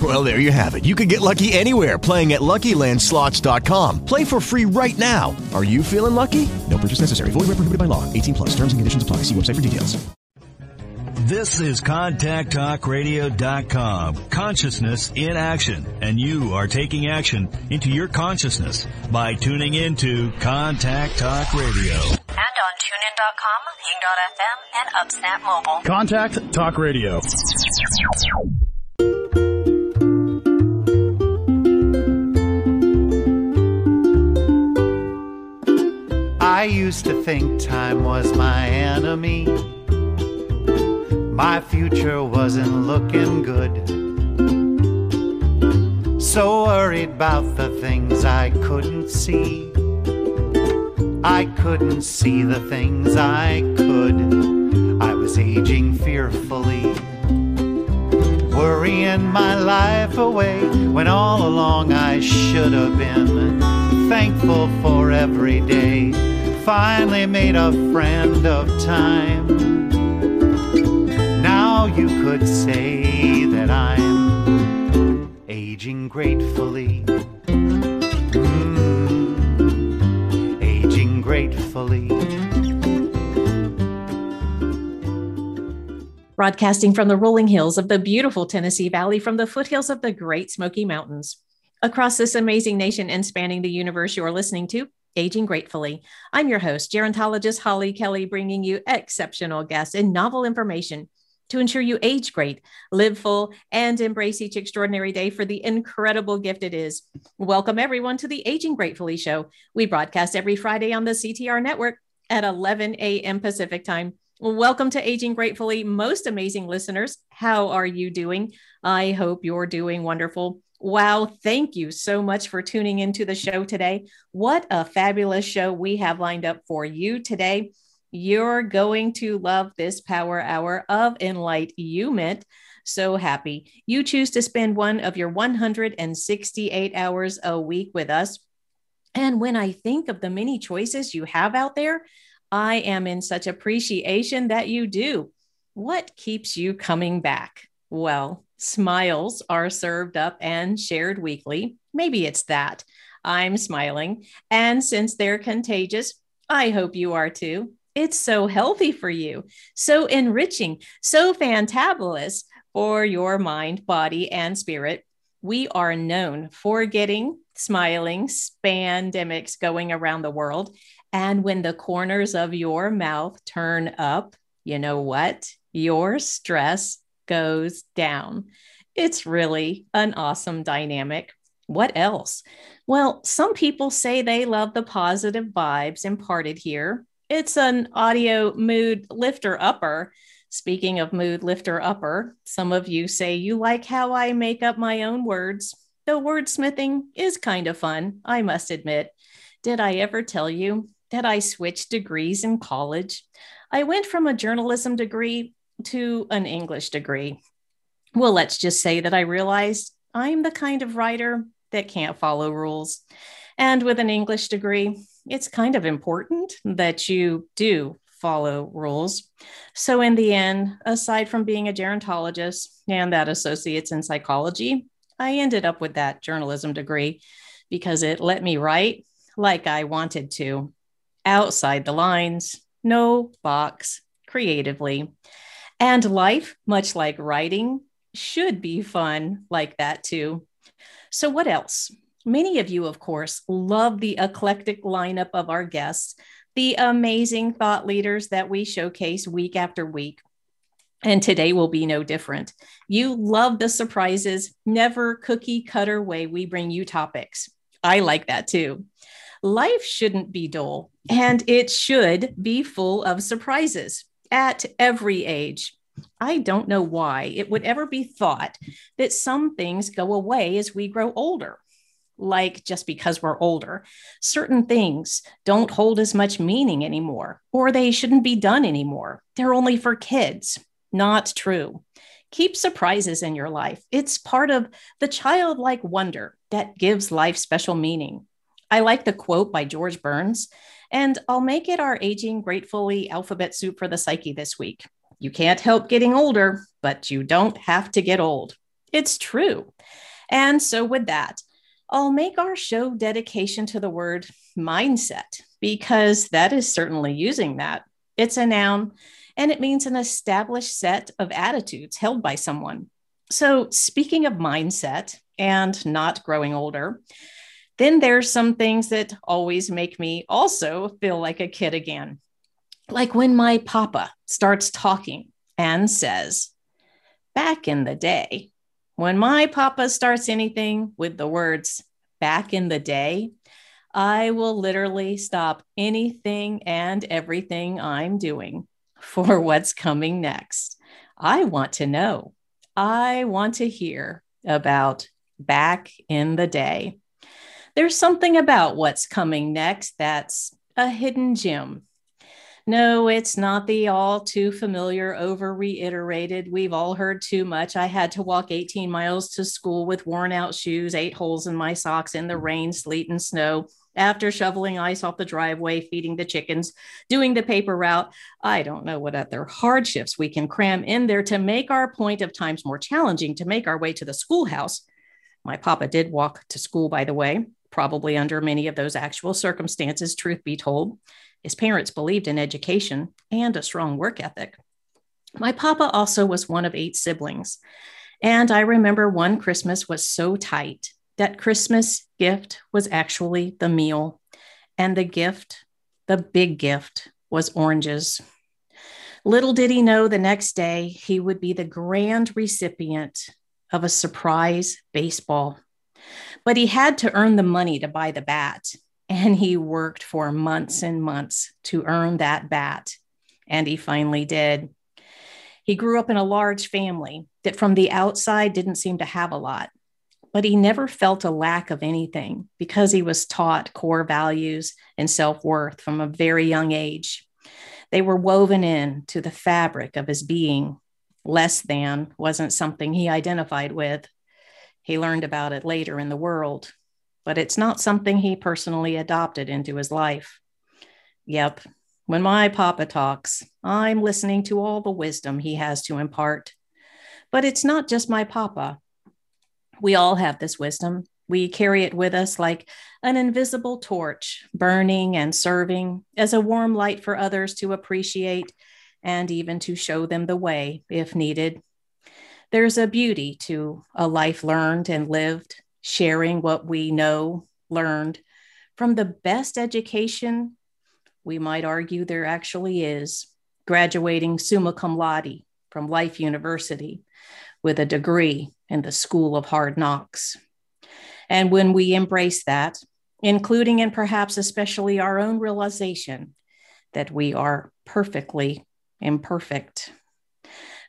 Well, there you have it. You can get lucky anywhere playing at LuckyLandSlots.com. Play for free right now. Are you feeling lucky? No purchase necessary. Void where prohibited by law. 18 plus. Terms and conditions apply. See website for details. This is ContactTalkRadio.com. Consciousness in action. And you are taking action into your consciousness by tuning into Contact Talk Radio. And on TuneIn.com, Ping.fm, and UpSnap Mobile. Contact Talk Radio. I used to think time was my enemy. My future wasn't looking good. So worried about the things I couldn't see. I couldn't see the things I could. I was aging fearfully. Worrying my life away when all along I should have been thankful for every day. Finally made a friend of time. Now you could say that I'm aging gratefully. Mm, aging gratefully. Broadcasting from the rolling hills of the beautiful Tennessee Valley from the foothills of the Great Smoky Mountains. Across this amazing nation and spanning the universe, you are listening to Aging Gratefully. I'm your host, gerontologist Holly Kelly, bringing you exceptional guests and novel information to ensure you age great, live full, and embrace each extraordinary day for the incredible gift it is. Welcome, everyone, to the Aging Gratefully Show. We broadcast every Friday on the CTR network at 11 a.m. Pacific time. Welcome to Aging Gratefully, most amazing listeners. How are you doing? I hope you're doing wonderful. Wow, thank you so much for tuning into the show today. What a fabulous show we have lined up for you today. You're going to love this power hour of enlightenment. You meant so happy you choose to spend one of your 168 hours a week with us. And when I think of the many choices you have out there, I am in such appreciation that you do. What keeps you coming back? Well, smiles are served up and shared weekly. Maybe it's that. I'm smiling. And since they're contagious, I hope you are too. It's so healthy for you, so enriching, so fantabulous for your mind, body, and spirit. We are known for getting smiling spandemics going around the world. And when the corners of your mouth turn up, you know what? Your stress goes down. It's really an awesome dynamic. What else? Well, some people say they love the positive vibes imparted here. It's an audio mood lifter upper. Speaking of mood lifter upper, some of you say you like how I make up my own words. The wordsmithing is kind of fun, I must admit. Did I ever tell you that I switched degrees in college? I went from a journalism degree to an English degree. Well, let's just say that I realized I'm the kind of writer that can't follow rules. And with an English degree, it's kind of important that you do follow rules. So, in the end, aside from being a gerontologist and that associates in psychology, I ended up with that journalism degree because it let me write like I wanted to, outside the lines, no box, creatively. And life, much like writing, should be fun like that too. So, what else? Many of you, of course, love the eclectic lineup of our guests, the amazing thought leaders that we showcase week after week. And today will be no different. You love the surprises, never cookie cutter way we bring you topics. I like that too. Life shouldn't be dull, and it should be full of surprises at every age. I don't know why it would ever be thought that some things go away as we grow older. Like just because we're older, certain things don't hold as much meaning anymore, or they shouldn't be done anymore. They're only for kids. Not true. Keep surprises in your life. It's part of the childlike wonder that gives life special meaning. I like the quote by George Burns, and I'll make it our aging gratefully alphabet soup for the psyche this week. You can't help getting older, but you don't have to get old. It's true. And so, with that, I'll make our show dedication to the word mindset because that is certainly using that. It's a noun and it means an established set of attitudes held by someone. So, speaking of mindset and not growing older, then there's some things that always make me also feel like a kid again. Like when my papa starts talking and says, Back in the day, when my papa starts anything with the words back in the day, I will literally stop anything and everything I'm doing for what's coming next. I want to know. I want to hear about back in the day. There's something about what's coming next that's a hidden gem. No, it's not the all too familiar, over reiterated. We've all heard too much. I had to walk 18 miles to school with worn out shoes, eight holes in my socks in the rain, sleet, and snow after shoveling ice off the driveway, feeding the chickens, doing the paper route. I don't know what other hardships we can cram in there to make our point of times more challenging to make our way to the schoolhouse. My papa did walk to school, by the way, probably under many of those actual circumstances, truth be told. His parents believed in education and a strong work ethic. My papa also was one of eight siblings. And I remember one Christmas was so tight that Christmas gift was actually the meal, and the gift, the big gift, was oranges. Little did he know the next day he would be the grand recipient of a surprise baseball. But he had to earn the money to buy the bat, and he worked for months and months to earn that bat, and he finally did. He grew up in a large family that from the outside didn't seem to have a lot but he never felt a lack of anything because he was taught core values and self worth from a very young age. They were woven in to the fabric of his being. Less than wasn't something he identified with. He learned about it later in the world, but it's not something he personally adopted into his life. Yep, when my papa talks, I'm listening to all the wisdom he has to impart. But it's not just my papa we all have this wisdom. We carry it with us like an invisible torch, burning and serving as a warm light for others to appreciate and even to show them the way if needed. There's a beauty to a life learned and lived, sharing what we know, learned from the best education we might argue there actually is, graduating summa cum laude from Life University with a degree in the school of hard knocks. And when we embrace that, including and perhaps especially our own realization that we are perfectly imperfect,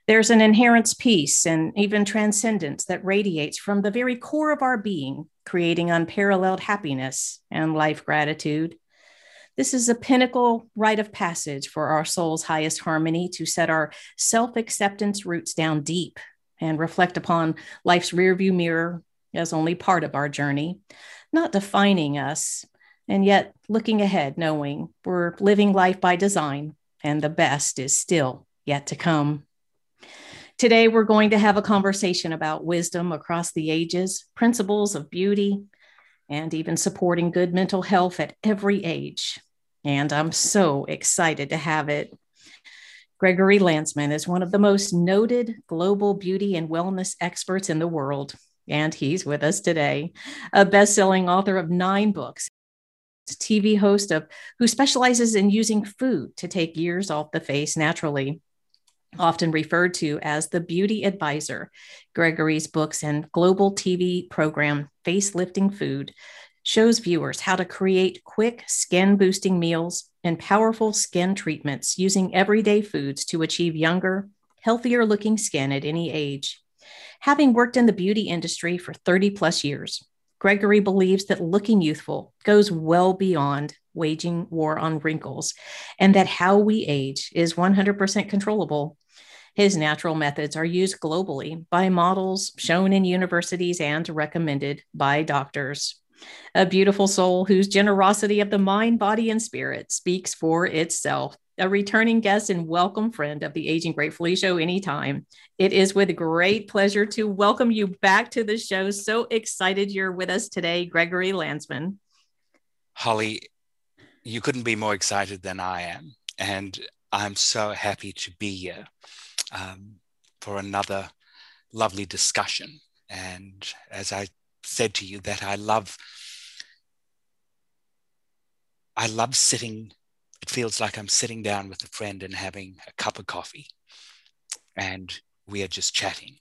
there's an inherent peace and even transcendence that radiates from the very core of our being, creating unparalleled happiness and life gratitude. This is a pinnacle rite of passage for our soul's highest harmony to set our self acceptance roots down deep and reflect upon life's rearview mirror as only part of our journey, not defining us, and yet looking ahead, knowing we're living life by design and the best is still yet to come. Today, we're going to have a conversation about wisdom across the ages, principles of beauty, and even supporting good mental health at every age. And I'm so excited to have it. Gregory Landsman is one of the most noted global beauty and wellness experts in the world, and he's with us today. A best selling author of nine books, TV host of who specializes in using food to take years off the face naturally. Often referred to as the beauty advisor, Gregory's books and global TV program, Facelifting Food, shows viewers how to create quick skin boosting meals and powerful skin treatments using everyday foods to achieve younger, healthier looking skin at any age. Having worked in the beauty industry for 30 plus years, Gregory believes that looking youthful goes well beyond waging war on wrinkles and that how we age is 100% controllable. His natural methods are used globally by models shown in universities and recommended by doctors. A beautiful soul whose generosity of the mind, body, and spirit speaks for itself a returning guest and welcome friend of the Aging Gratefully Show anytime. It is with great pleasure to welcome you back to the show. So excited you're with us today, Gregory Landsman. Holly, you couldn't be more excited than I am. And I'm so happy to be here um, for another lovely discussion. And as I said to you, that I love. I love sitting it feels like I'm sitting down with a friend and having a cup of coffee and we are just chatting.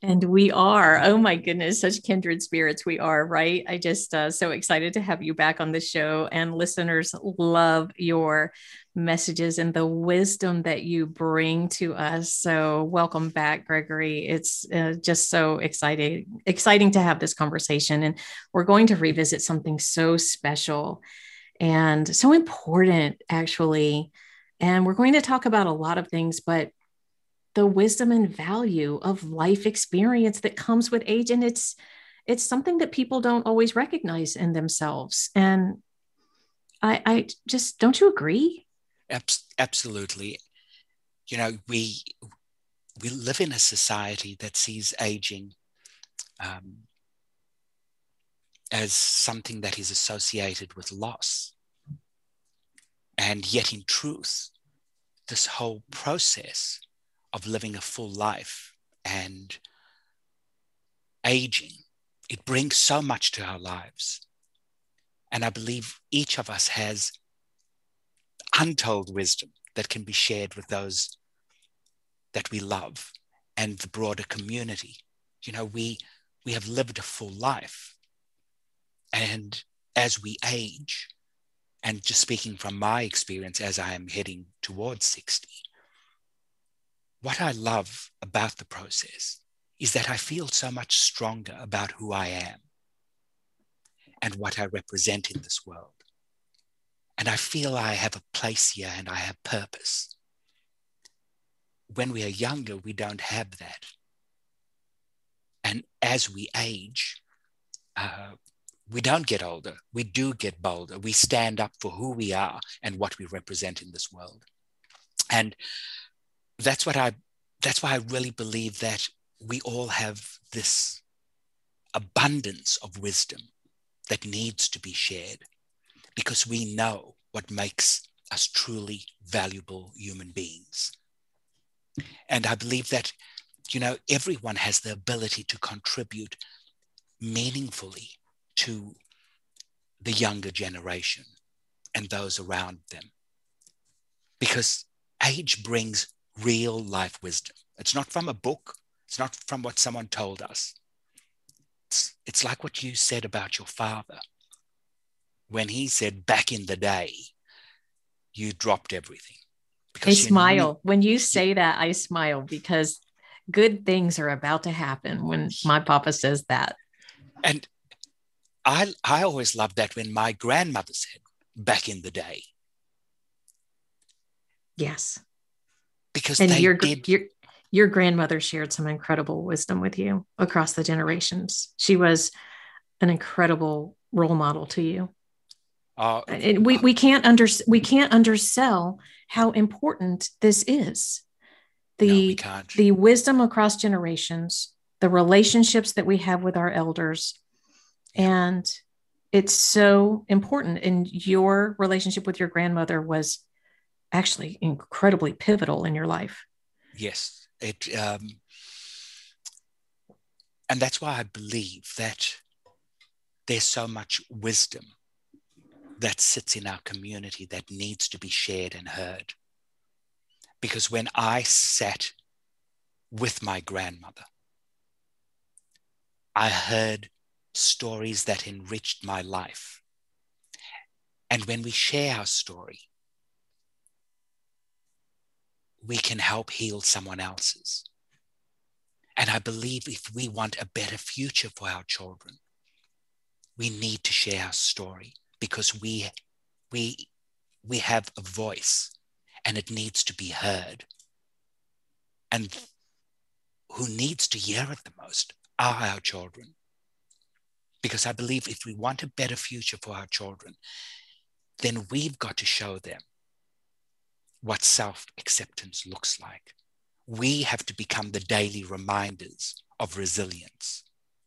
And we are. Oh my goodness, such kindred spirits we are, right? I just uh, so excited to have you back on the show. And listeners love your messages and the wisdom that you bring to us. So welcome back, Gregory. It's uh, just so exciting, exciting to have this conversation. And we're going to revisit something so special and so important, actually. And we're going to talk about a lot of things, but the wisdom and value of life experience that comes with age. And it's, it's something that people don't always recognize in themselves. And I, I just, don't you agree? Absolutely. You know, we, we live in a society that sees aging um, as something that is associated with loss. And yet, in truth, this whole process of living a full life and aging, it brings so much to our lives. And I believe each of us has untold wisdom that can be shared with those that we love and the broader community. You know, we we have lived a full life and as we age, and just speaking from my experience as I am heading towards 60, what I love about the process is that I feel so much stronger about who I am and what I represent in this world. And I feel I have a place here and I have purpose. When we are younger, we don't have that. And as we age, uh, we don't get older. We do get bolder. We stand up for who we are and what we represent in this world. And that's what I that's why I really believe that we all have this abundance of wisdom that needs to be shared because we know what makes us truly valuable human beings. And I believe that, you know, everyone has the ability to contribute meaningfully to the younger generation and those around them. Because age brings real life wisdom. It's not from a book, it's not from what someone told us. It's, it's like what you said about your father. When he said back in the day, you dropped everything. I smile. Knew- when you say that, I smile because good things are about to happen when my papa says that. And I, I always loved that when my grandmother said back in the day. Yes. Because and your, did... your, your grandmother shared some incredible wisdom with you across the generations. She was an incredible role model to you. Uh, and we, we can't under we can't undersell how important this is. The no, the wisdom across generations, the relationships that we have with our elders, and it's so important. And your relationship with your grandmother was actually incredibly pivotal in your life. Yes. It, um, and that's why I believe that there's so much wisdom that sits in our community that needs to be shared and heard. Because when I sat with my grandmother, I heard stories that enriched my life. And when we share our story, we can help heal someone else's. And I believe if we want a better future for our children, we need to share our story because we, we, we have a voice and it needs to be heard. And who needs to hear it the most are our children. Because I believe if we want a better future for our children, then we've got to show them what self acceptance looks like we have to become the daily reminders of resilience,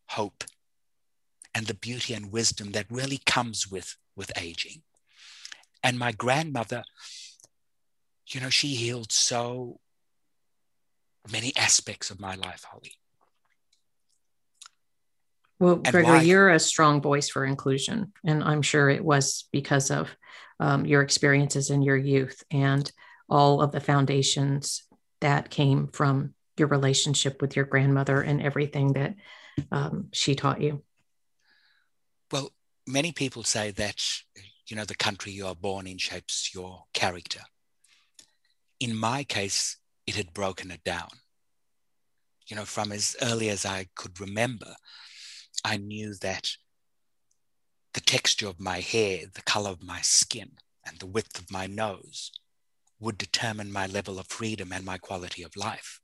hope, and the beauty and wisdom that really comes with, with aging. And my grandmother, you know, she healed so many aspects of my life, Holly. Well, Gregory, why? you're a strong voice for inclusion. And I'm sure it was because of um, your experiences in your youth and all of the foundations that came from your relationship with your grandmother and everything that um, she taught you? Many people say that, you know, the country you are born in shapes your character. In my case, it had broken it down. You know, from as early as I could remember, I knew that the texture of my hair, the color of my skin, and the width of my nose would determine my level of freedom and my quality of life.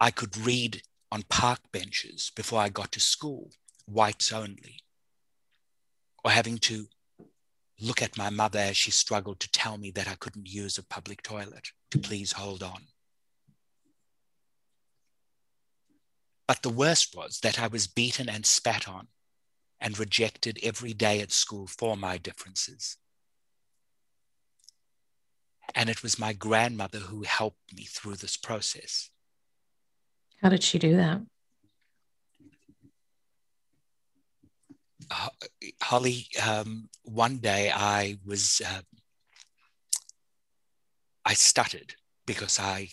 I could read on park benches before I got to school, whites only, or having to look at my mother as she struggled to tell me that I couldn't use a public toilet to please hold on. But the worst was that I was beaten and spat on and rejected every day at school for my differences. And it was my grandmother who helped me through this process. How did she do that? Holly, um, one day I was, uh, I stuttered because I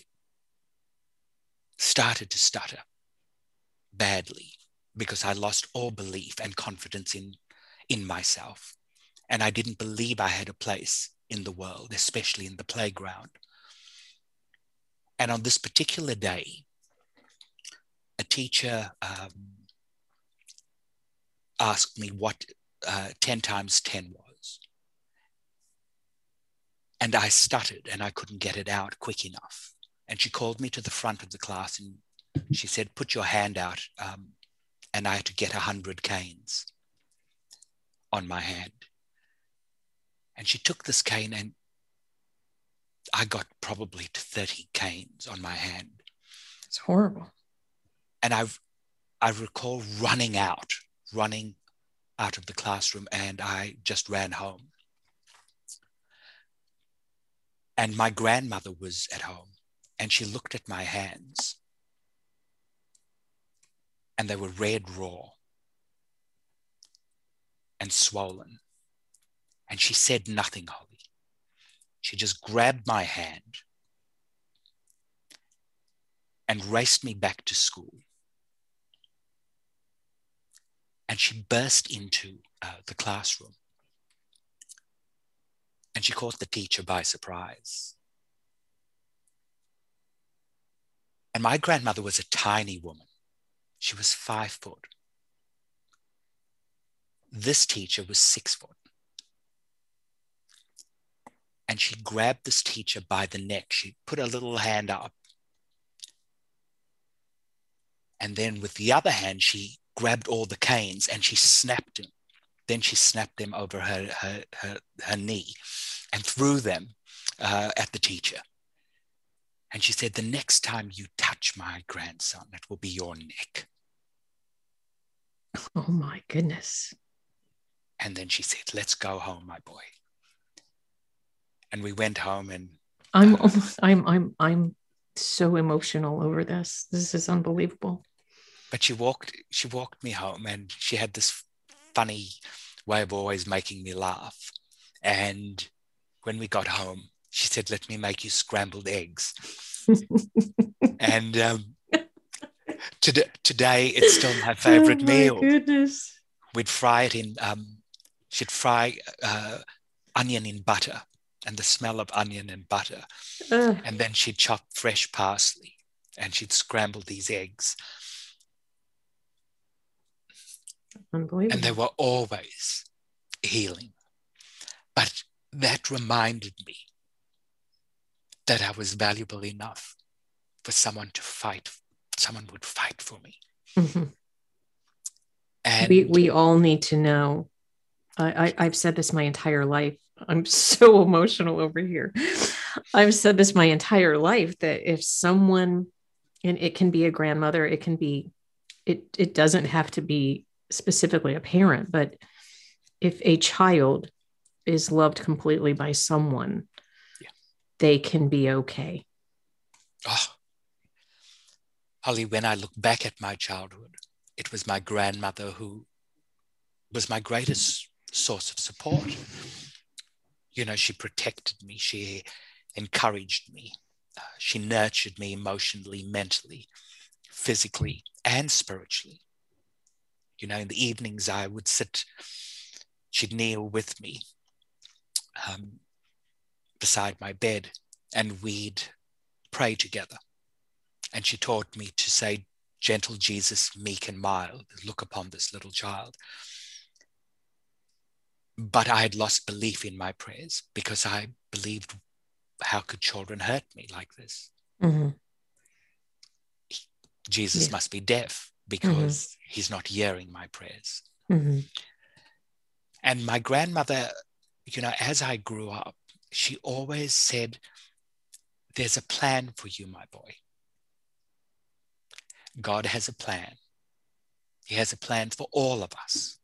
started to stutter badly because I lost all belief and confidence in, in myself. And I didn't believe I had a place in the world, especially in the playground. And on this particular day, a teacher um, asked me what uh, 10 times 10 was. And I stuttered and I couldn't get it out quick enough. And she called me to the front of the class and she said, Put your hand out. Um, and I had to get 100 canes on my hand. And she took this cane and I got probably 30 canes on my hand. It's horrible. And I I recall running out, running out of the classroom and I just ran home. And my grandmother was at home and she looked at my hands and they were red raw and swollen. And she said nothing, Holly. She just grabbed my hand and raced me back to school. And she burst into uh, the classroom. And she caught the teacher by surprise. And my grandmother was a tiny woman. She was five foot. This teacher was six foot and she grabbed this teacher by the neck. She put her little hand up. And then with the other hand, she grabbed all the canes and she snapped them. Then she snapped them over her, her, her, her knee and threw them uh, at the teacher. And she said, The next time you touch my grandson, it will be your neck. Oh my goodness. And then she said, Let's go home, my boy and we went home and I'm uh, I'm I'm I'm so emotional over this. This is unbelievable. But she walked she walked me home and she had this funny way of always making me laugh. And when we got home, she said, Let me make you scrambled eggs. and um, to, today, it's still my favorite oh my meal. Goodness. We'd fry it in, um, she'd fry uh, onion in butter and the smell of onion and butter. And then she'd chop fresh parsley and she'd scramble these eggs. Unbelievable. And they were always healing. But that reminded me that I was valuable enough for someone to fight, someone would fight for me. Mhm. And we we all need to know. I, I I've said this my entire life. I'm so emotional over here. I've said this my entire life that if someone, and it can be a grandmother, it can be, it it doesn't have to be specifically a parent, but if a child is loved completely by someone, they can be okay. oh, Holly, when I look back at my childhood, it was my grandmother who was my greatest source of support. You know, she protected me, she encouraged me, uh, she nurtured me emotionally, mentally, physically, and spiritually. You know, in the evenings, I would sit, she'd kneel with me um, beside my bed, and we'd pray together. And she taught me to say, Gentle Jesus, meek and mild, look upon this little child. But I had lost belief in my prayers because I believed, how could children hurt me like this? Mhm. Jesus Yeah. must be deaf because he's not hearing my prayers. Mhm. And my grandmother, you know, as I grew up, she always said, There's a plan for you, my boy. God has a plan. He has a plan for all of us.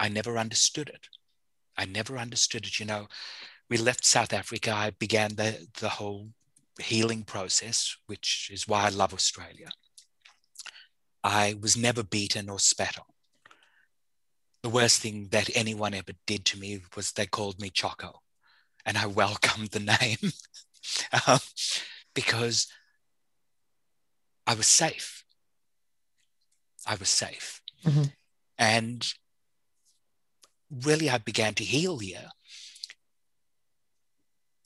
I never understood it. I never understood it. You know, we left South Africa. I began the, the whole healing process, which is why I love Australia. I was never beaten or spat on. The worst thing that anyone ever did to me was they called me Choco, and I welcomed the name um, because I was safe. I was safe. Mhm. And really, I began to heal here.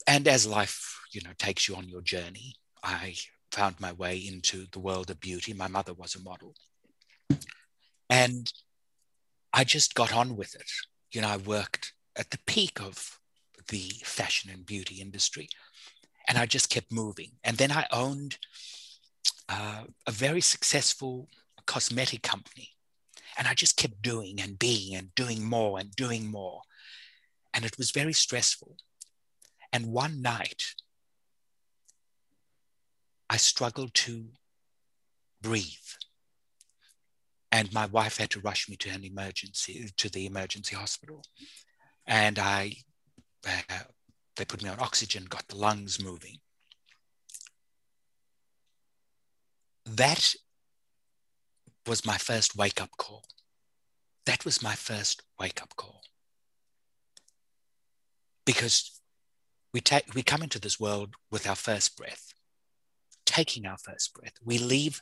And as life, you know, takes you on your journey, I found my way into the world of beauty. My mother was a model. And I just got on with it. You know, I worked at the peak of the fashion and beauty industry, and I just kept moving. And then I owned uh, a very successful cosmetic company, and I just kept doing and being and doing more and doing more. And it was very stressful. And one night, I struggled to breathe. And my wife had to rush me to an emergency, to the emergency hospital. And I, uh, they put me on oxygen, got the lungs moving. That was my first wake up call. That was my first wake up call. Because we, take, we come into this world with our first breath, taking our first breath. We leave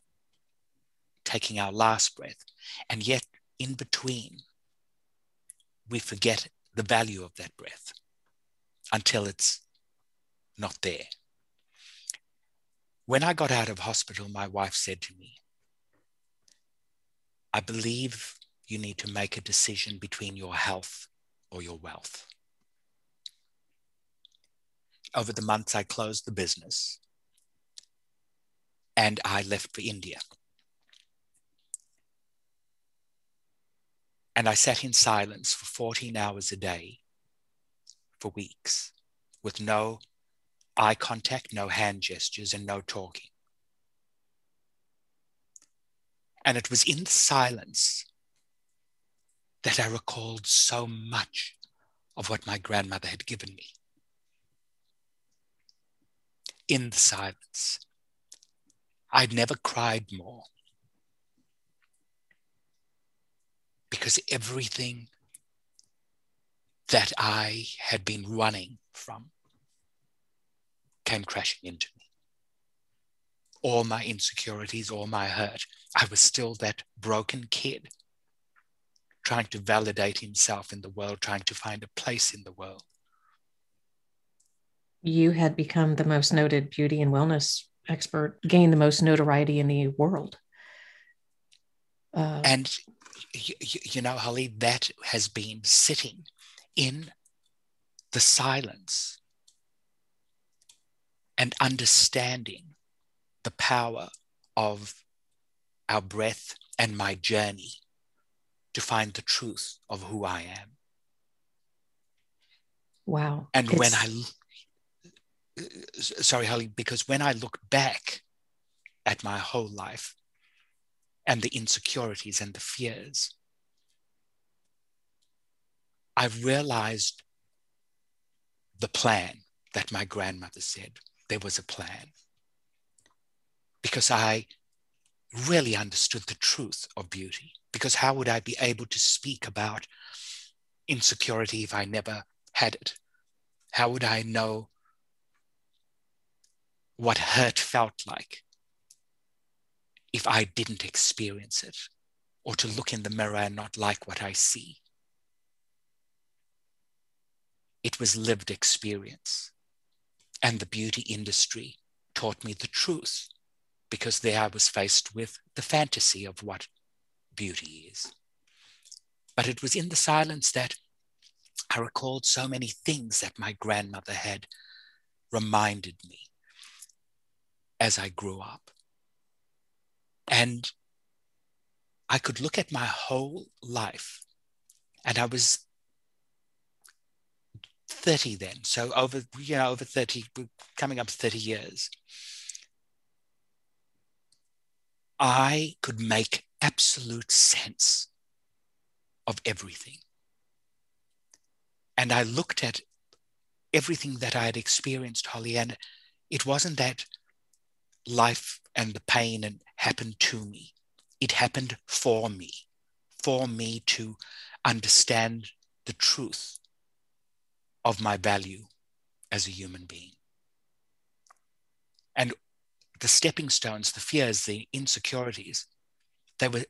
taking our last breath. And yet, in between, we forget the value of that breath until it's not there. When I got out of hospital, my wife said to me, I believe you need to make a decision between your health or your wealth. Over the months, I closed the business and I left for India. And I sat in silence for 14 hours a day for weeks with no eye contact, no hand gestures, and no talking. And it was in the silence that I recalled so much of what my grandmother had given me. In the silence, I'd never cried more. because everything that I had been running from came crashing into me. All my insecurities, all my hurt. I was still that broken kid trying to validate himself in the world, trying to find a place in the world. You had become the most noted beauty and wellness expert, gained the most notoriety in the world. Uh, and, you, you know, Holly, that has been sitting in the silence and understanding the power of our breath and my journey to find the truth of who I am. Wow. And it's... when I, sorry, Holly, because when I look back at my whole life and the insecurities and the fears, I've realized the plan that my grandmother said. There was a plan. Because I really understood the truth of beauty. Because how would I be able to speak about insecurity if I never had it? How would I know what hurt felt like if I didn't experience it or to look in the mirror and not like what I see? It was lived experience. And the beauty industry taught me the truth because there I was faced with the fantasy of what beauty is. But it was in the silence that I recalled so many things that my grandmother had reminded me as I grew up. And I could look at my whole life, and I was 30 then. So over, you know, over 30, coming up to 30 years. I could make absolute sense of everything. And I looked at everything that I had experienced, Holly, and it wasn't that life and the pain and happened to me. It happened for me, for me to understand the truth of my value as a human being. And the stepping stones, the fears, the insecurities, they were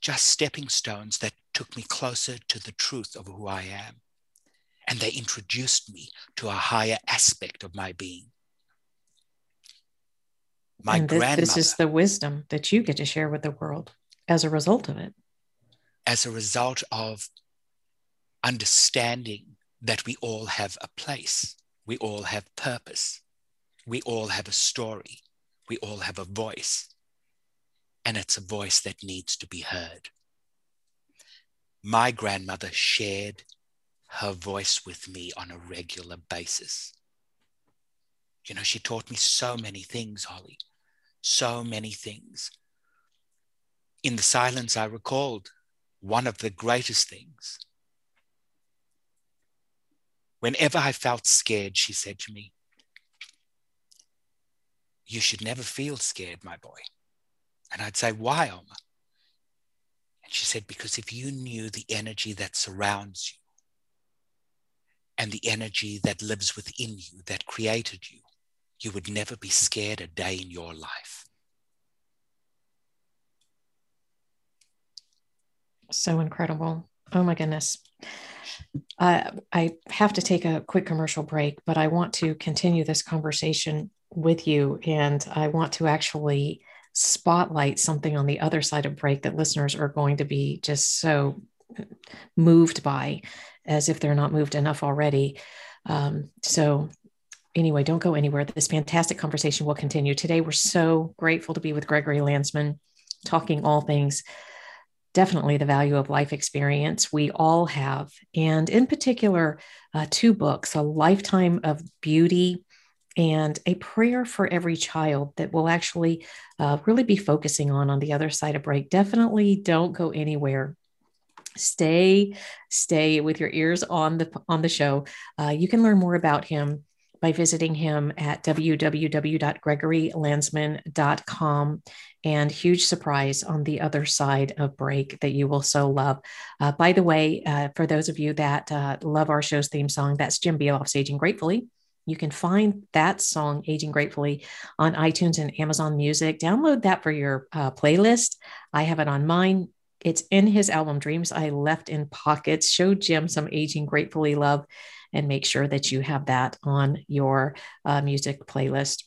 just stepping stones that took me closer to the truth of who I am. And they introduced me to a higher aspect of my being. My and this. This is the wisdom that you get to share with the world as a result of it. As a result of understanding that we all have a place, we all have purpose, we all have a story, we all have a voice, and it's a voice that needs to be heard. My grandmother shared her voice with me on a regular basis. You know, she taught me so many things, Holly, so many things. In the silence, I recalled one of the greatest things Whenever I felt scared, she said to me, You should never feel scared, my boy. And I'd say, Why, Oma? And she said, Because if you knew the energy that surrounds you and the energy that lives within you, that created you, you would never be scared a day in your life. So incredible. Oh my goodness. Uh, I have to take a quick commercial break, but I want to continue this conversation with you. And I want to actually spotlight something on the other side of break that listeners are going to be just so moved by, as if they're not moved enough already. Um, so, anyway, don't go anywhere. This fantastic conversation will continue. Today, we're so grateful to be with Gregory Landsman, talking all things definitely the value of life experience we all have. And in particular, uh, two books A Lifetime of Beauty and A Prayer for Every Child that we'll actually uh, really be focusing on on the other side of break. Definitely don't go anywhere. Stay, stay with your ears on the on the show. Uh, you can learn more about him by visiting him at www.gregorylandsman.com. And huge surprise on the other side of break that you will so love. Uh, by the way, uh, for those of you that uh, love our show's theme song, that's Jim Bealoff's Aging Gratefully. You can find that song, Aging Gratefully, on iTunes and Amazon Music. Download that for your uh, playlist. I have it on mine. It's in his album Dreams I Left in Pockets. Show Jim some Aging Gratefully love and make sure that you have that on your uh, music playlist.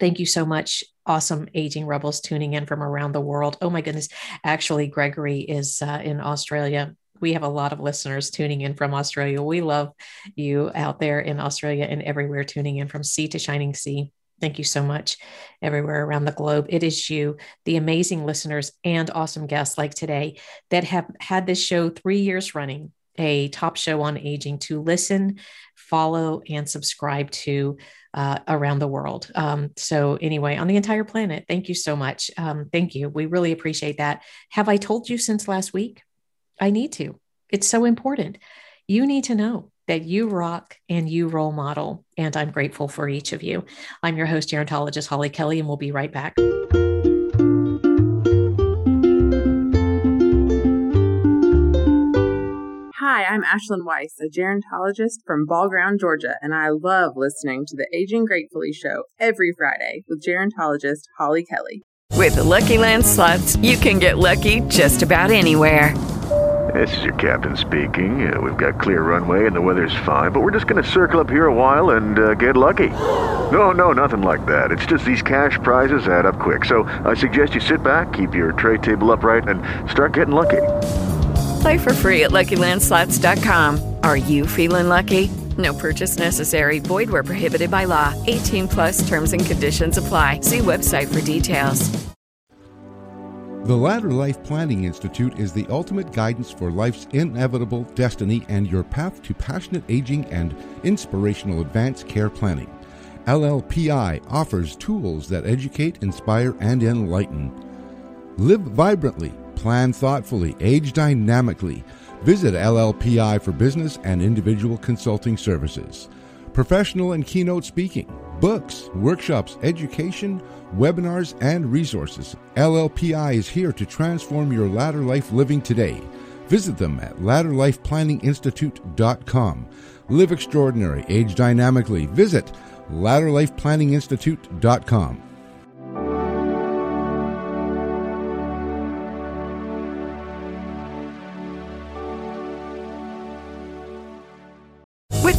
Thank you so much, awesome aging rebels tuning in from around the world. Oh my goodness. Actually, Gregory is uh, in Australia. We have a lot of listeners tuning in from Australia. We love you out there in Australia and everywhere tuning in from sea to shining sea. Thank you so much, everywhere around the globe. It is you, the amazing listeners and awesome guests like today, that have had this show three years running, a top show on aging to listen, follow, and subscribe to uh, around the world. Um, so, anyway, on the entire planet, thank you so much. Um, thank you. We really appreciate that. Have I told you since last week? I need to. It's so important. You need to know that you rock and you role model. And I'm grateful for each of you. I'm your host, gerontologist Holly Kelly, and we'll be right back. Hi, I'm Ashlyn Weiss, a gerontologist from Ball Ground, Georgia, and I love listening to the Aging Gratefully show every Friday with gerontologist Holly Kelly. With the Lucky Land slots, you can get lucky just about anywhere. This is your captain speaking. Uh, we've got clear runway and the weather's fine, but we're just going to circle up here a while and uh, get lucky. No, no, nothing like that. It's just these cash prizes add up quick. So I suggest you sit back, keep your tray table upright, and start getting lucky. Play for free at LuckyLandSlots.com. Are you feeling lucky? No purchase necessary. Void where prohibited by law. 18 plus terms and conditions apply. See website for details. The Latter Life Planning Institute is the ultimate guidance for life's inevitable destiny and your path to passionate aging and inspirational advanced care planning. LLPI offers tools that educate, inspire, and enlighten. Live vibrantly, plan thoughtfully, age dynamically. Visit LLPI for business and individual consulting services, professional and keynote speaking, books, workshops, education, webinars, and resources. LLPI is here to transform your latter life living today. Visit them at latterlifeplanninginstitute.com. Live extraordinary, age dynamically. Visit latterlifeplanninginstitute.com.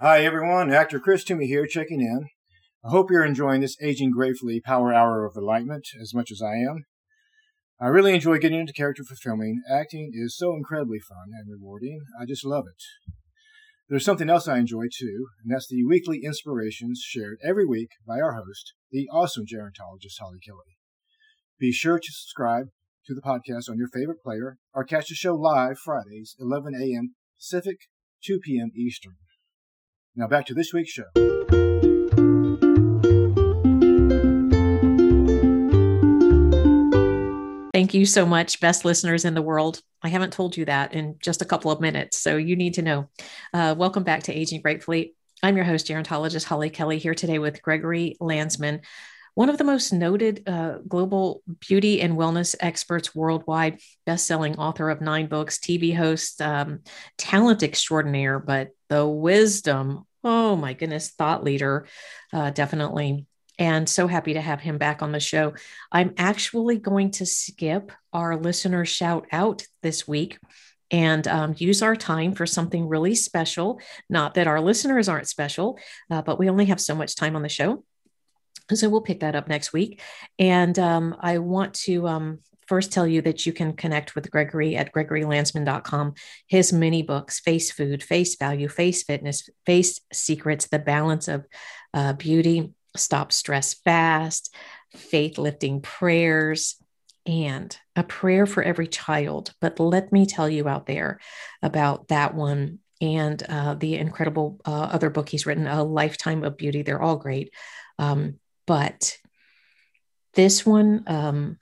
Hi everyone, actor Chris Toomey here, checking in. I hope you're enjoying this Aging Gratefully Power Hour of Enlightenment as much as I am. I really enjoy getting into character for filming. Acting is so incredibly fun and rewarding. I just love it. There's something else I enjoy too, and that's the weekly inspirations shared every week by our host, the awesome gerontologist Holly Kelly. Be sure to subscribe to the podcast on your favorite player or catch the show live Fridays, 11 a.m. Pacific, 2 p.m. Eastern. Now back to this week's show. Thank you so much, best listeners in the world. I haven't told you that in just a couple of minutes, so you need to know. Uh, welcome back to Aging Gratefully. I'm your host, gerontologist Holly Kelly, here today with Gregory Landsman, one of the most noted uh, global beauty and wellness experts worldwide, best-selling author of nine books, TV host, um, talent extraordinaire, but the wisdom, oh my goodness, thought leader, uh, definitely and so happy to have him back on the show. I'm actually going to skip our listener shout out this week and um, use our time for something really special. Not that our listeners aren't special, uh, but we only have so much time on the show. So we'll pick that up next week. And um, I want to um, first tell you that you can connect with Gregory at gregorylandsman.com. His mini books, Face Food, Face Value, Face Fitness, Face Secrets, The Balance of uh, Beauty, Stop Stress Fast, Faith Lifting Prayers, and a prayer for every child. But let me tell you out there about that one and uh, the incredible uh, other book he's written, A Lifetime of Beauty. They're all great. Um, but this one um,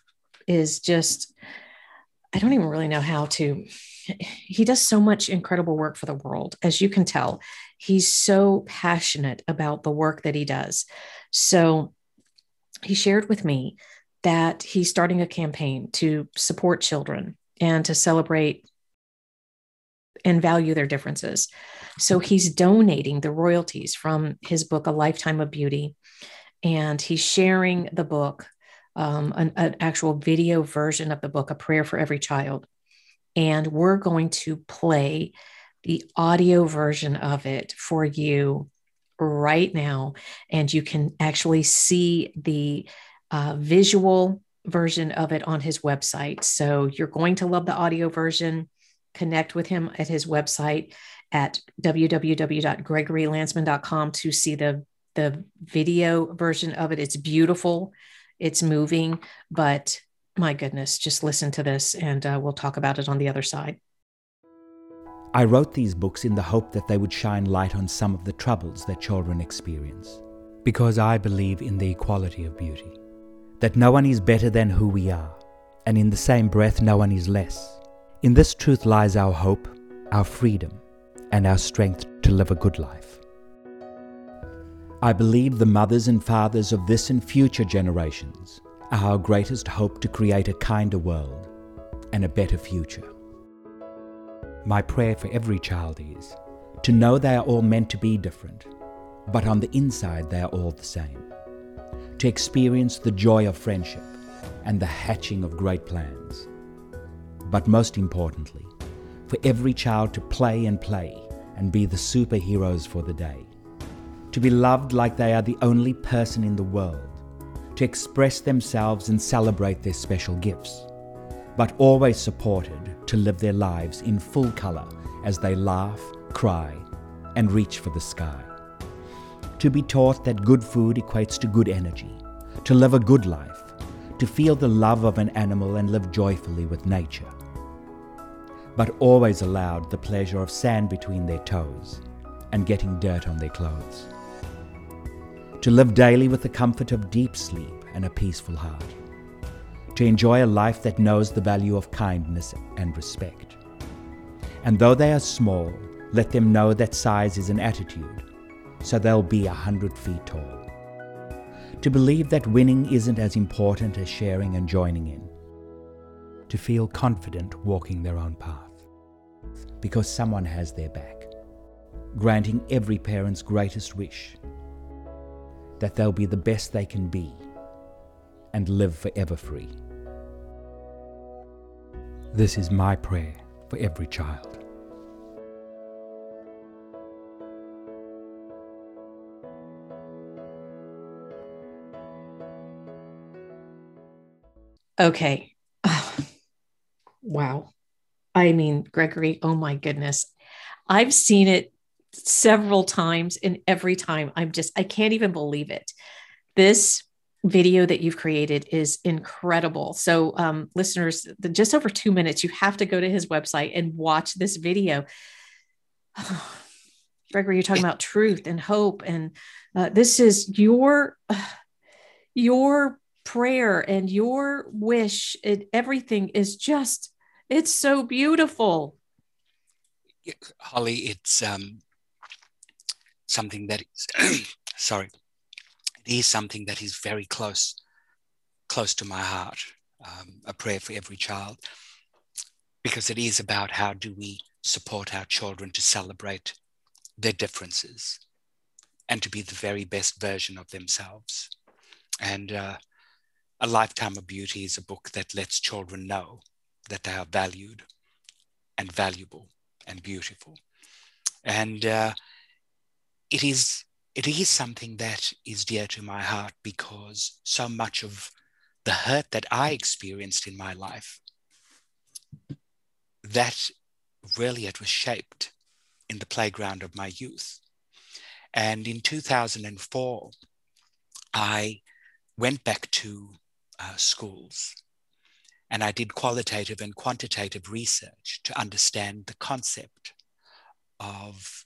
is just, I don't even really know how to. He does so much incredible work for the world. As you can tell, he's so passionate about the work that he does. So he shared with me that he's starting a campaign to support children and to celebrate and value their differences. So he's donating the royalties from his book, A Lifetime of Beauty, and he's sharing the book, um, an, an actual video version of the book, A Prayer for Every Child. And we're going to play the audio version of it for you right now. And you can actually see the uh, visual version of it on his website. So you're going to love the audio version. Connect with him at his website at www.gregorylandsman.com to see the the video version of it. It's beautiful, it's moving, but my goodness, just listen to this and uh, we'll talk about it on the other side. I wrote these books in the hope that they would shine light on some of the troubles that children experience, because I believe in the equality of beauty, that no one is better than who we are, and in the same breath, no one is less. In this truth lies our hope, our freedom, and our strength to live a good life. I believe the mothers and fathers of this and future generations are our greatest hope to create a kinder world and a better future. My prayer for every child is to know they are all meant to be different, but on the inside they are all the same. To experience the joy of friendship and the hatching of great plans. But most importantly, for every child to play and play and be the superheroes for the day to be loved like they are the only person in the world, to express themselves and celebrate their special gifts, but always supported to live their lives in full colour as they laugh, cry, and reach for the sky. To be taught that good food equates to good energy, to live a good life, to feel the love of an animal and live joyfully with nature. But always allowed the pleasure of sand between their toes and getting dirt on their clothes to live daily with the comfort of deep sleep and a peaceful heart, to enjoy a life that knows the value of kindness and respect. And though they are small, let them know that size is an attitude, so they'll be a hundred feet tall. To believe that winning isn't as important as sharing and joining in. To feel confident walking their own path, because someone has their back, granting every parent's greatest wish that they'll be the best they can be and live forever free. This is my prayer for every child. Okay. wow. I mean, Gregory, oh my goodness. I've seen it several times and every time i'm just i can't even believe it. This video that you've created is incredible. So um, listeners the, just over two minutes you have to go to his website and watch this video. Gregory you're talking about truth and hope and uh, this is your your prayer and your wish. And everything is just it's so beautiful. Holly it's um something that is sorry it is something that is very close close to my heart um, a prayer for every child because it is about how do we support our children to celebrate their differences and to be the very best version of themselves. And uh, a lifetime of beauty is a book that lets children know that they are valued and valuable and beautiful. And uh, it is it is something that is dear to my heart because so much of the hurt that I experienced in my life, that really it was shaped in the playground of my youth. And in 2004, I went back to uh, schools and I did qualitative and quantitative research to understand the concept of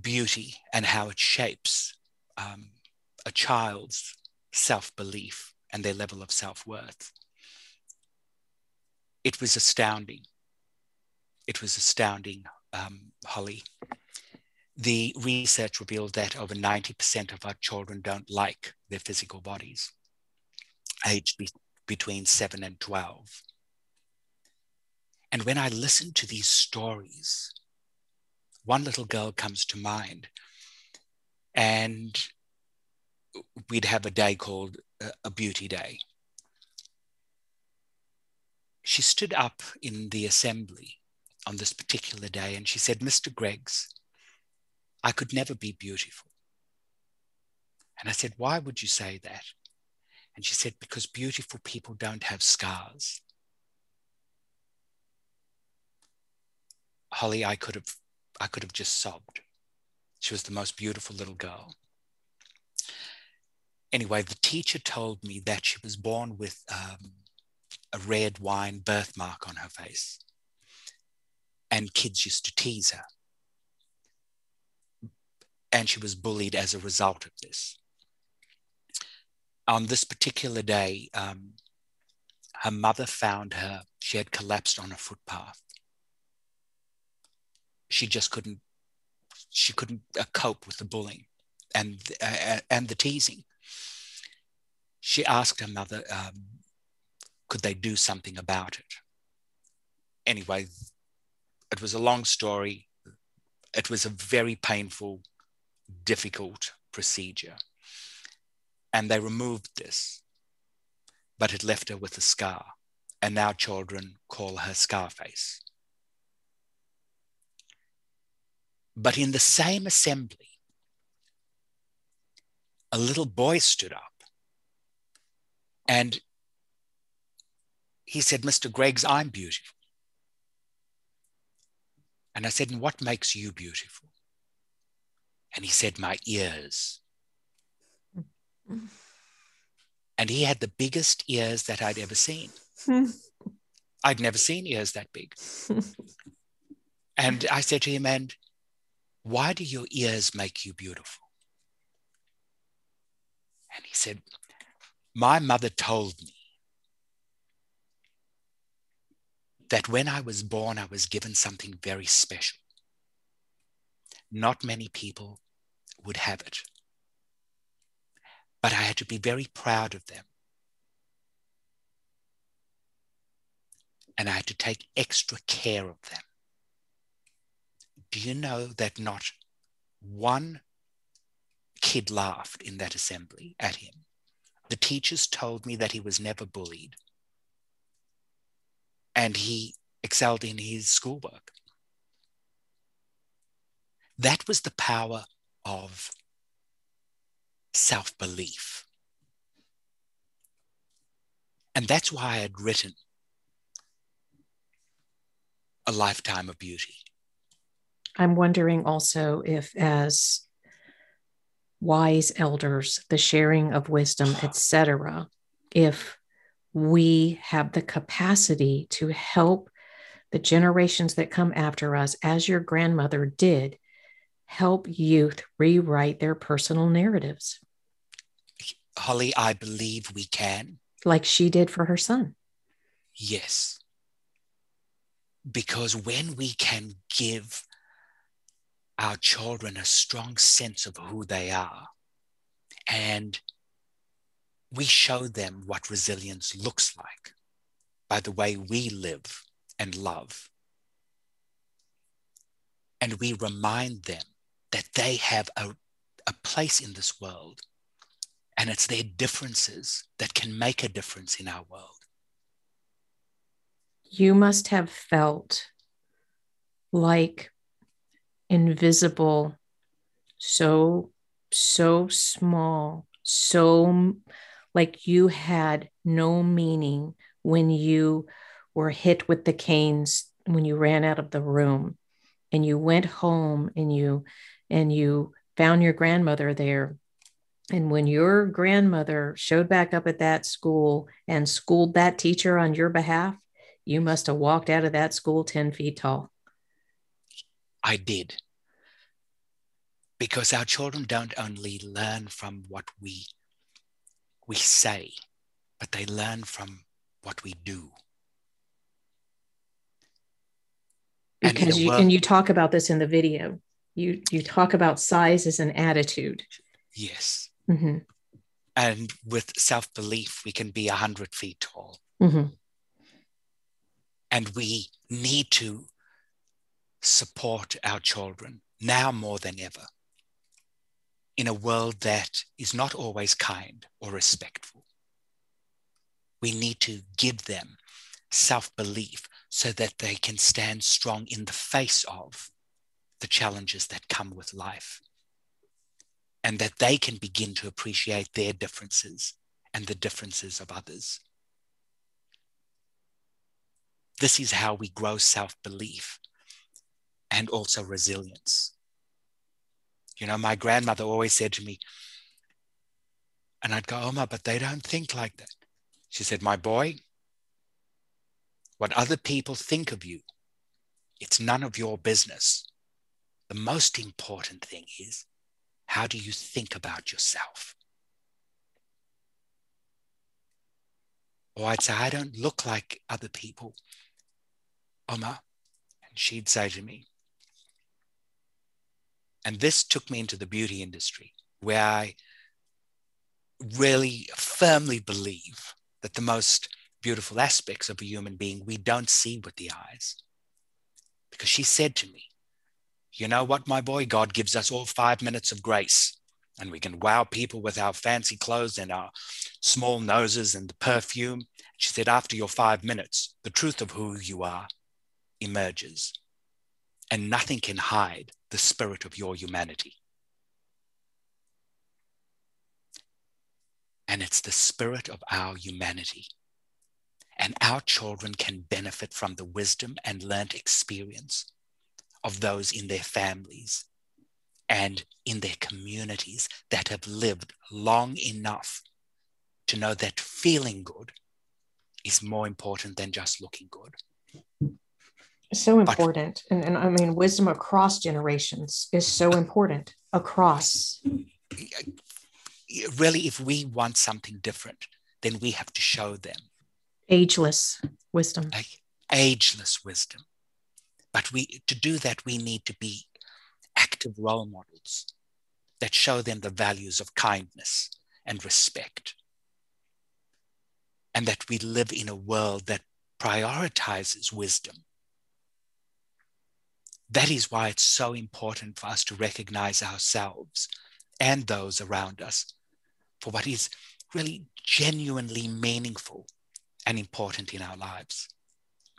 beauty and how it shapes um, a child's self belief and their level of self worth. It was astounding. It was astounding, um, Holly. The research revealed that over 90% of our children don't like their physical bodies, aged be- between 7 and 12. And when I listen to these stories, one little girl comes to mind. And we'd have a day called uh, a beauty day. She stood up in the assembly on this particular day and she said, Mr. Greggs, I could never be beautiful. And I said, Why would you say that? And she said, Because beautiful people don't have scars. Holly, I could have I could have just sobbed. She was the most beautiful little girl. Anyway, the teacher told me that she was born with um, a red wine birthmark on her face. And kids used to tease her. And she was bullied as a result of this. On this particular day, um, her mother found her, she had collapsed on a footpath she just couldn't she couldn't uh, cope with the bullying and uh, and the teasing. She asked her mother, um, could they do something about it? Anyway, it was a long story. It was a very painful, difficult procedure. And they removed this, but it left her with a scar. And now children call her Scarface. But in the same assembly, a little boy stood up and he said, Mr. Greggs, I'm beautiful. And I said, And what makes you beautiful? And he said, My ears. and he had the biggest ears that I'd ever seen. I'd never seen ears that big. and I said to him, And why do your ears make you beautiful? And he said, My mother told me that when I was born, I was given something very special. Not many people would have it. But I had to be very proud of them. And I had to take extra care of them. Do you know that not one kid laughed in that assembly at him? The teachers told me that he was never bullied and he excelled in his schoolwork. That was the power of self belief. And that's why I had written A Lifetime of Beauty. I'm wondering also if, as wise elders, the sharing of wisdom, etc., if we have the capacity to help the generations that come after us, as your grandmother did, help youth rewrite their personal narratives. Holly, I believe we can. Like she did for her son. Yes. Because when we can give our children a strong sense of who they are. And we show them what resilience looks like by the way we live and love. And we remind them that they have a, a place in this world and it's their differences that can make a difference in our world. You must have felt like invisible so, so small, so like you had no meaning when you were hit with the canes when you ran out of the room. And you went home and you and you found your grandmother there. And when your grandmother showed back up at that school and schooled that teacher on your behalf you must have walked out of that school 10 feet tall. I did because our children don't only learn from what we we say but they learn from what we do. Because you, and you talk about this in the video. You you talk about size as an attitude. Yes. Mm-hmm. and with self-belief we can be 100 feet tall. Mm-hmm. and we need to support our children now more than ever in a world that is not always kind or respectful we need to give them self-belief so that they can stand strong in the face of the challenges that come with life and that they can begin to appreciate their differences and the differences of others. This is how we grow self belief and also resilience. You know, my grandmother always said to me, and I'd go, Oma, but they don't think like that. She said, My boy, what other people think of you, it's none of your business. The most important thing is how do you think about yourself? Or I'd say, I don't look like other people. Oma, and she'd say to me, and this took me into the beauty industry where I really firmly believe that the most beautiful aspects of a human being we don't see with the eyes. Because she said to me, You know what, my boy? God gives us all five minutes of grace, and we can wow people with our fancy clothes and our small noses and the perfume. She said, After your five minutes, the truth of who you are emerges, and nothing can hide the spirit of your humanity. And it's the spirit of our humanity and our children can benefit from the wisdom and learned experience of those in their families and in their communities that have lived long enough to know that feeling good is more important than just looking good. So important. And, and I mean, wisdom across generations is so important across. Really, if we want something different, then we have to show them ageless wisdom like ageless wisdom but we to do that we need to be active role models that show them the values of kindness and respect and that we live in a world that prioritizes wisdom that is why it's so important for us to recognize ourselves and those around us for what is really genuinely meaningful and important in our lives.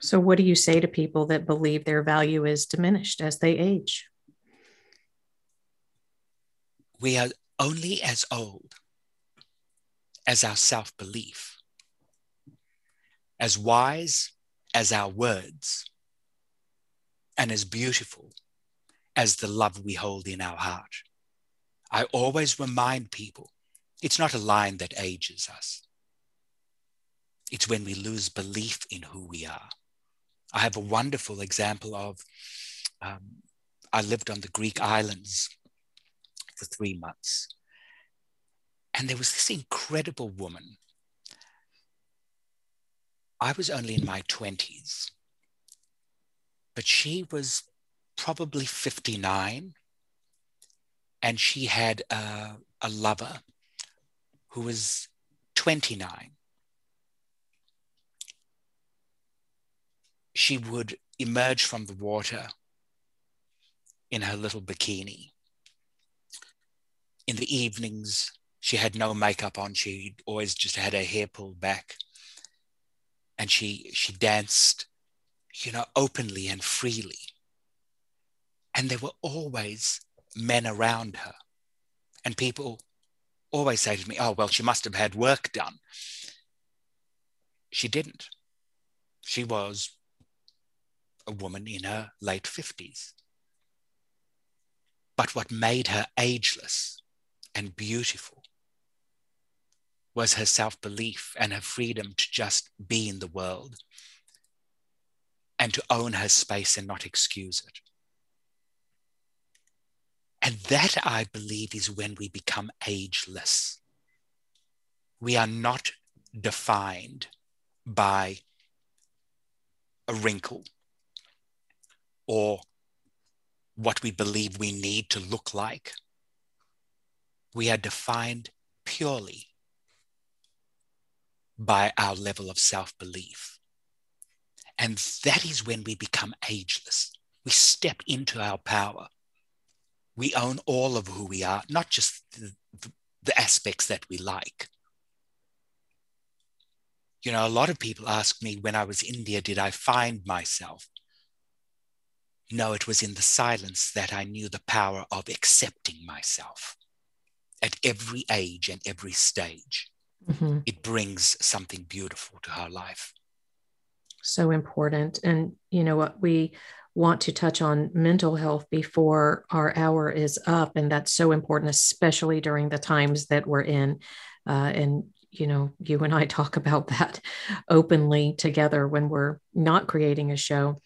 So, what do you say to people that believe their value is diminished as they age? We are only as old as our self belief, as wise as our words, and as beautiful as the love we hold in our heart. I always remind people it's not a line that ages us. It's when we lose belief in who we are. I have a wonderful example of um, I lived on the Greek islands for three months. And there was this incredible woman. I was only in my 20s, but she was probably 59. And she had a, a lover who was 29. she would emerge from the water in her little bikini. In the evenings, she had no makeup on. She always just had her hair pulled back. And she, she danced, you know, openly and freely. And there were always men around her. And people always say to me, oh, well, she must have had work done. She didn't. She was a woman in her late 50s. But what made her ageless and beautiful was her self belief and her freedom to just be in the world and to own her space and not excuse it. And that, I believe, is when we become ageless. We are not defined by a wrinkle or what we believe we need to look like. We are defined purely by our level of self belief. And that is when we become ageless. We step into our power. We own all of who we are, not just the, the aspects that we like. You know, a lot of people ask me when I was in India, did I find myself? No, it was in the silence that I knew the power of accepting myself at every age and every stage. Mm-hmm. It brings something beautiful to our life. So important. And, you know, what we want to touch on mental health before our hour is up. And that's so important, especially during the times that we're in. Uh, and, you know, you and I talk about that openly together when we're not creating a show.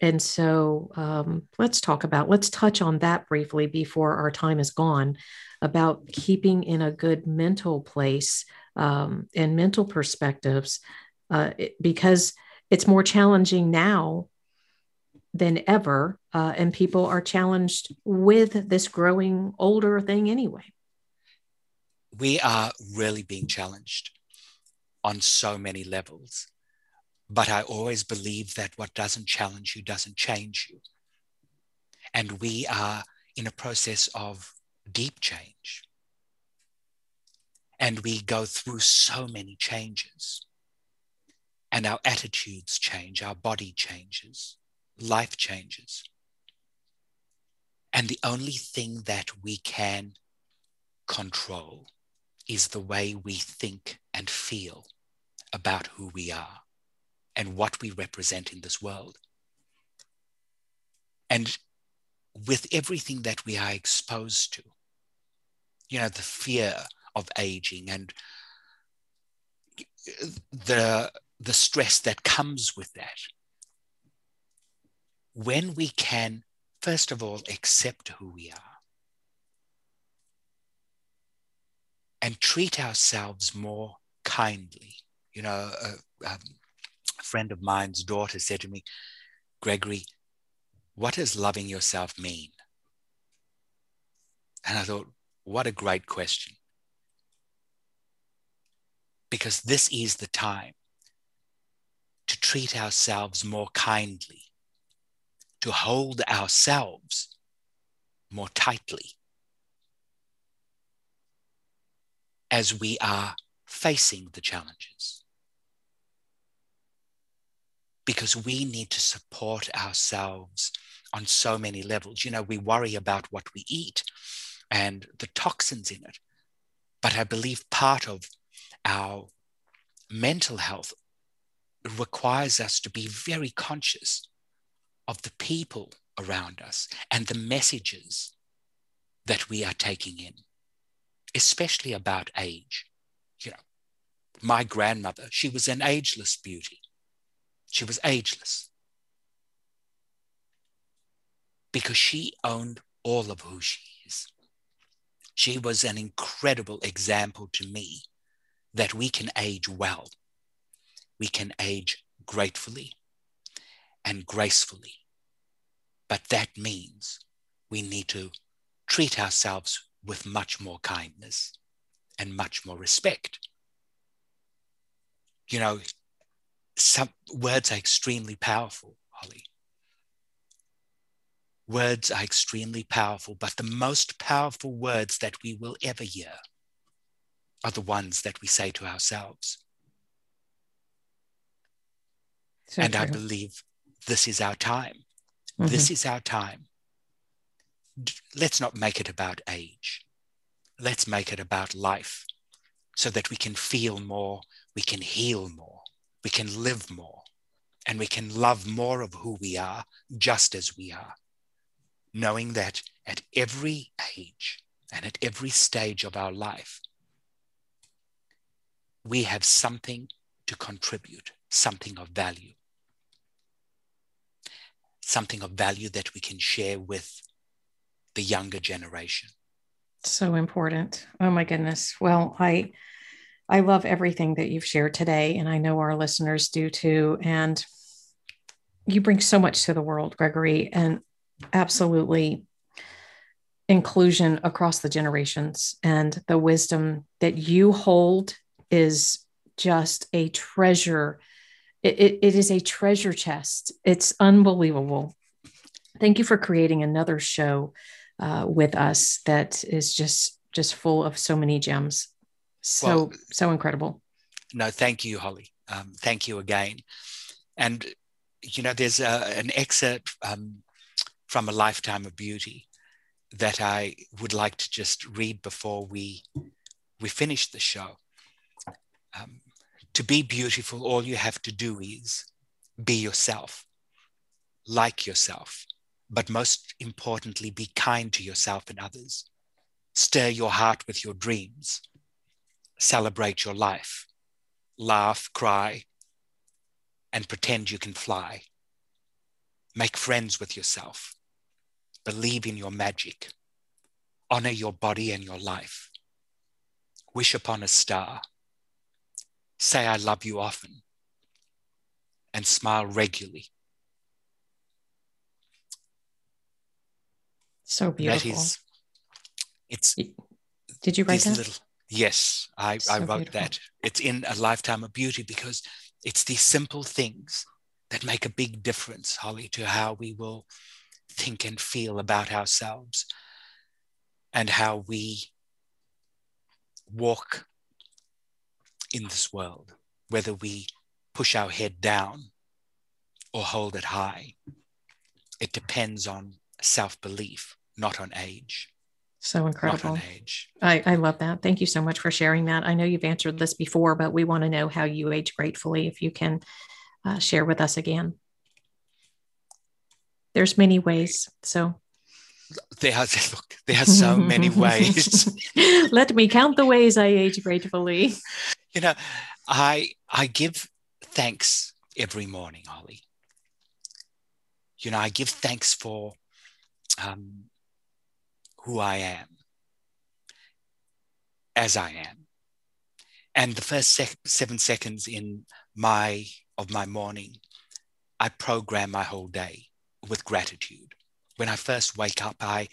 And so um, let's talk about, let's touch on that briefly before our time is gone about keeping in a good mental place um, and mental perspectives uh, it, because it's more challenging now than ever. Uh, and people are challenged with this growing older thing anyway. We are really being challenged on so many levels. But I always believe that what doesn't challenge you doesn't change you. And we are in a process of deep change. And we go through so many changes. And our attitudes change, our body changes, life changes. And the only thing that we can control is the way we think and feel about who we are and what we represent in this world. And with everything that we are exposed to, you know, the fear of aging and the, the stress that comes with that, when we can, first of all, accept who we are and treat ourselves more kindly, you know, a, um, friend of mine's daughter said to me, Gregory, what does loving yourself mean? And I thought, what a great question. Because this is the time to treat ourselves more kindly, to hold ourselves more tightly as we are facing the challenges because we need to support ourselves on so many levels. You know, we worry about what we eat and the toxins in it. But I believe part of our mental health requires us to be very conscious of the people around us and the messages that we are taking in, especially about age. You know, my grandmother, she was an ageless beauty. She was ageless because she owned all of who she is. She was an incredible example to me that we can age well. We can age gratefully and gracefully. But that means we need to treat ourselves with much more kindness and much more respect. You know, some words are extremely powerful, Holly. Words are extremely powerful, but the most powerful words that we will ever hear are the ones that we say to ourselves. So and true. I believe this is our time. Mm-hmm. This is our time let's not make it about age. Let's make it about life so that we can feel more, we can heal more, we can live more, and we can love more of who we are just as we are, knowing that at every age and at every stage of our life, we have something to contribute, something of value, something of value that we can share with the younger generation. So important. Oh my goodness. Well, I I love everything that you've shared today and I know our listeners do too and you bring so much to the world, Gregory, and absolutely inclusion across the generations and the wisdom that you hold is just a treasure. It, it, it is a treasure chest. It's unbelievable. Thank you for creating another show uh, with us that is just just full of so many gems. So well, so incredible. No, thank you, Holly. Um, thank you again. And you know, there's a, an excerpt um, from a lifetime of beauty that I would like to just read before we we finish the show. Um, to be beautiful, all you have to do is be yourself, like yourself, but most importantly, be kind to yourself and others. Stir your heart with your dreams. Celebrate your life. Laugh, cry, and pretend you can fly. Make friends with yourself. Believe in your magic. Honor your body and your life. Wish upon a star. Say, I love you often. And smile regularly. So beautiful. That is, it's. Did you write that? Little, yes, I, so I wrote beautiful. that. It's in A Lifetime of Beauty because it's these simple things that make a big difference, Holly, to how we will think and feel about ourselves and how we walk in this world, whether we push our head down or hold it high. It depends on self belief, not on age. So incredible. I, I love that. Thank you so much for sharing that. I know you've answered this before, but we want to know how you age gratefully. If you can uh, share with us again. There's many ways. So there are look, there are so many ways. Let me count the ways I age gratefully. You know, I I give thanks every morning, Holly. You know, I give thanks for um, who I am, as I am, and the first sec- seven seconds in my of my morning, I program my whole day with gratitude. When I first wake up, I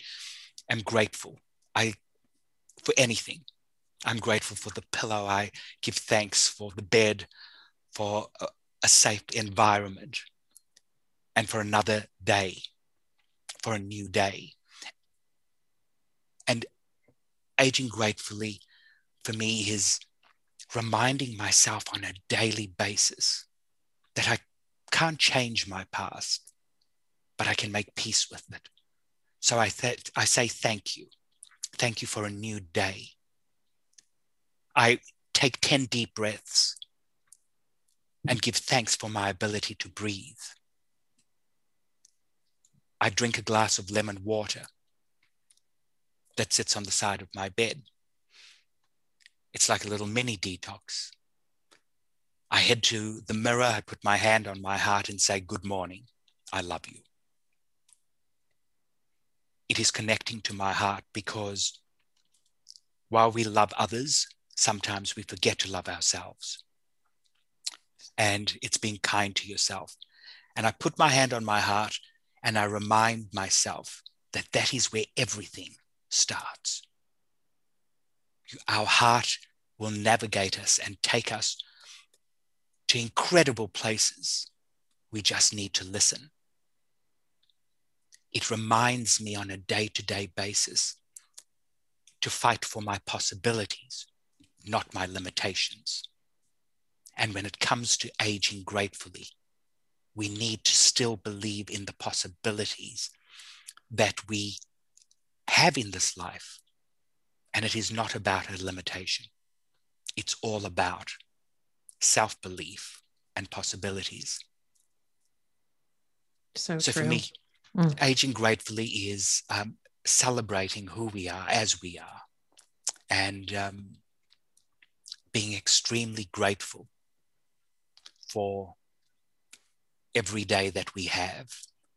am grateful. I for anything. I'm grateful for the pillow. I give thanks for the bed, for a, a safe environment, and for another day, for a new day. And aging gratefully for me is reminding myself on a daily basis that I can't change my past, but I can make peace with it. So I, th- I say thank you. Thank you for a new day. I take 10 deep breaths and give thanks for my ability to breathe. I drink a glass of lemon water that sits on the side of my bed. It's like a little mini detox. I head to the mirror, I put my hand on my heart and say, Good morning, I love you. It is connecting to my heart because while we love others, sometimes we forget to love ourselves. And it's being kind to yourself. And I put my hand on my heart and I remind myself that that is where everything starts. Our heart will navigate us and take us to incredible places. We just need to listen. It reminds me on a day to day basis to fight for my possibilities, not my limitations. And when it comes to aging gratefully, we need to still believe in the possibilities that we have in this life. And it is not about a limitation, it's all about self belief and possibilities. So, so for me, Mm. aging gratefully is um, celebrating who we are as we are and um, being extremely grateful for every day that we have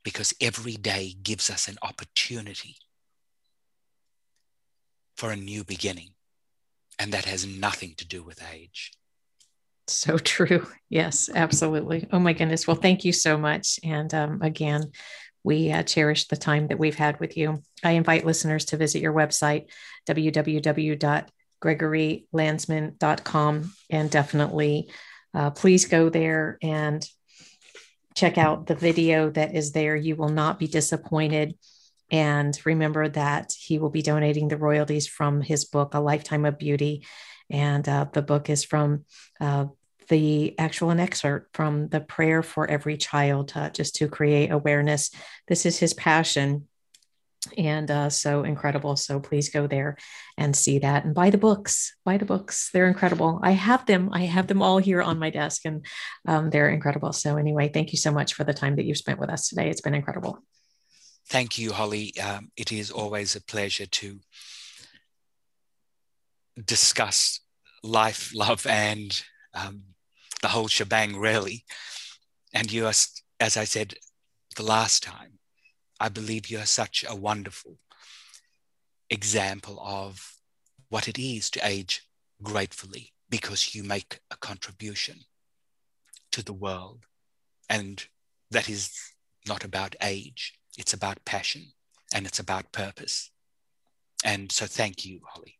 because every day gives us an opportunity for a new beginning. And that has nothing to do with age. So true. Yes, absolutely. Oh my goodness. Well, thank you so much. And um, again, we uh, cherish the time that we've had with you. I invite listeners to visit your website, www.gregorylandsman.com, and definitely uh, please go there and check out the video that is there. You will not be disappointed. And remember that he will be donating the royalties from his book, A Lifetime of Beauty. And uh, the book is from uh, the actual an excerpt from the prayer for every child, uh, just to create awareness. This is his passion. And uh, so incredible. So please go there and see that and buy the books. Buy the books. They're incredible. I have them. I have them all here on my desk and um, they're incredible. So, anyway, thank you so much for the time that you've spent with us today. It's been incredible. Thank you, Holly. Um, it is always a pleasure to discuss life, love, and um, the whole shebang, really. And you are, as I said the last time, I believe you are such a wonderful example of what it is to age gratefully because you make a contribution to the world. And that is not about age, it's about passion and it's about purpose. And so thank you, Holly.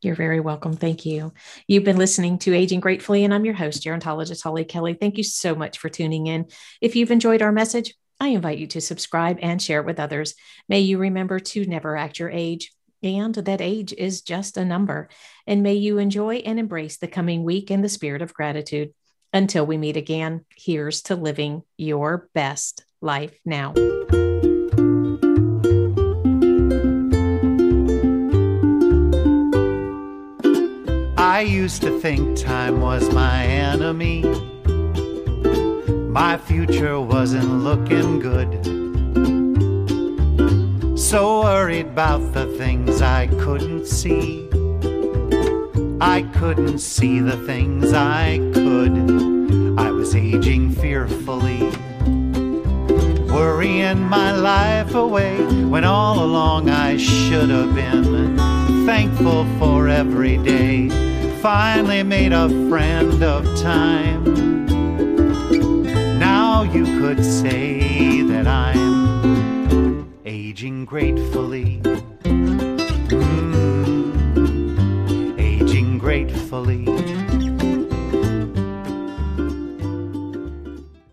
You're very welcome. Thank you. You've been listening to Aging Gratefully, and I'm your host, gerontologist Holly Kelly. Thank you so much for tuning in. If you've enjoyed our message, I invite you to subscribe and share it with others. May you remember to never act your age and that age is just a number. And may you enjoy and embrace the coming week in the spirit of gratitude. Until we meet again, here's to living your best life now. I used to think time was my enemy. My future wasn't looking good. So worried about the things I couldn't see. I couldn't see the things I could. I was aging fearfully. Worrying my life away when all along I should have been thankful for every day. Finally made a friend of time now you could say that I'm aging gratefully. Mm, aging gratefully.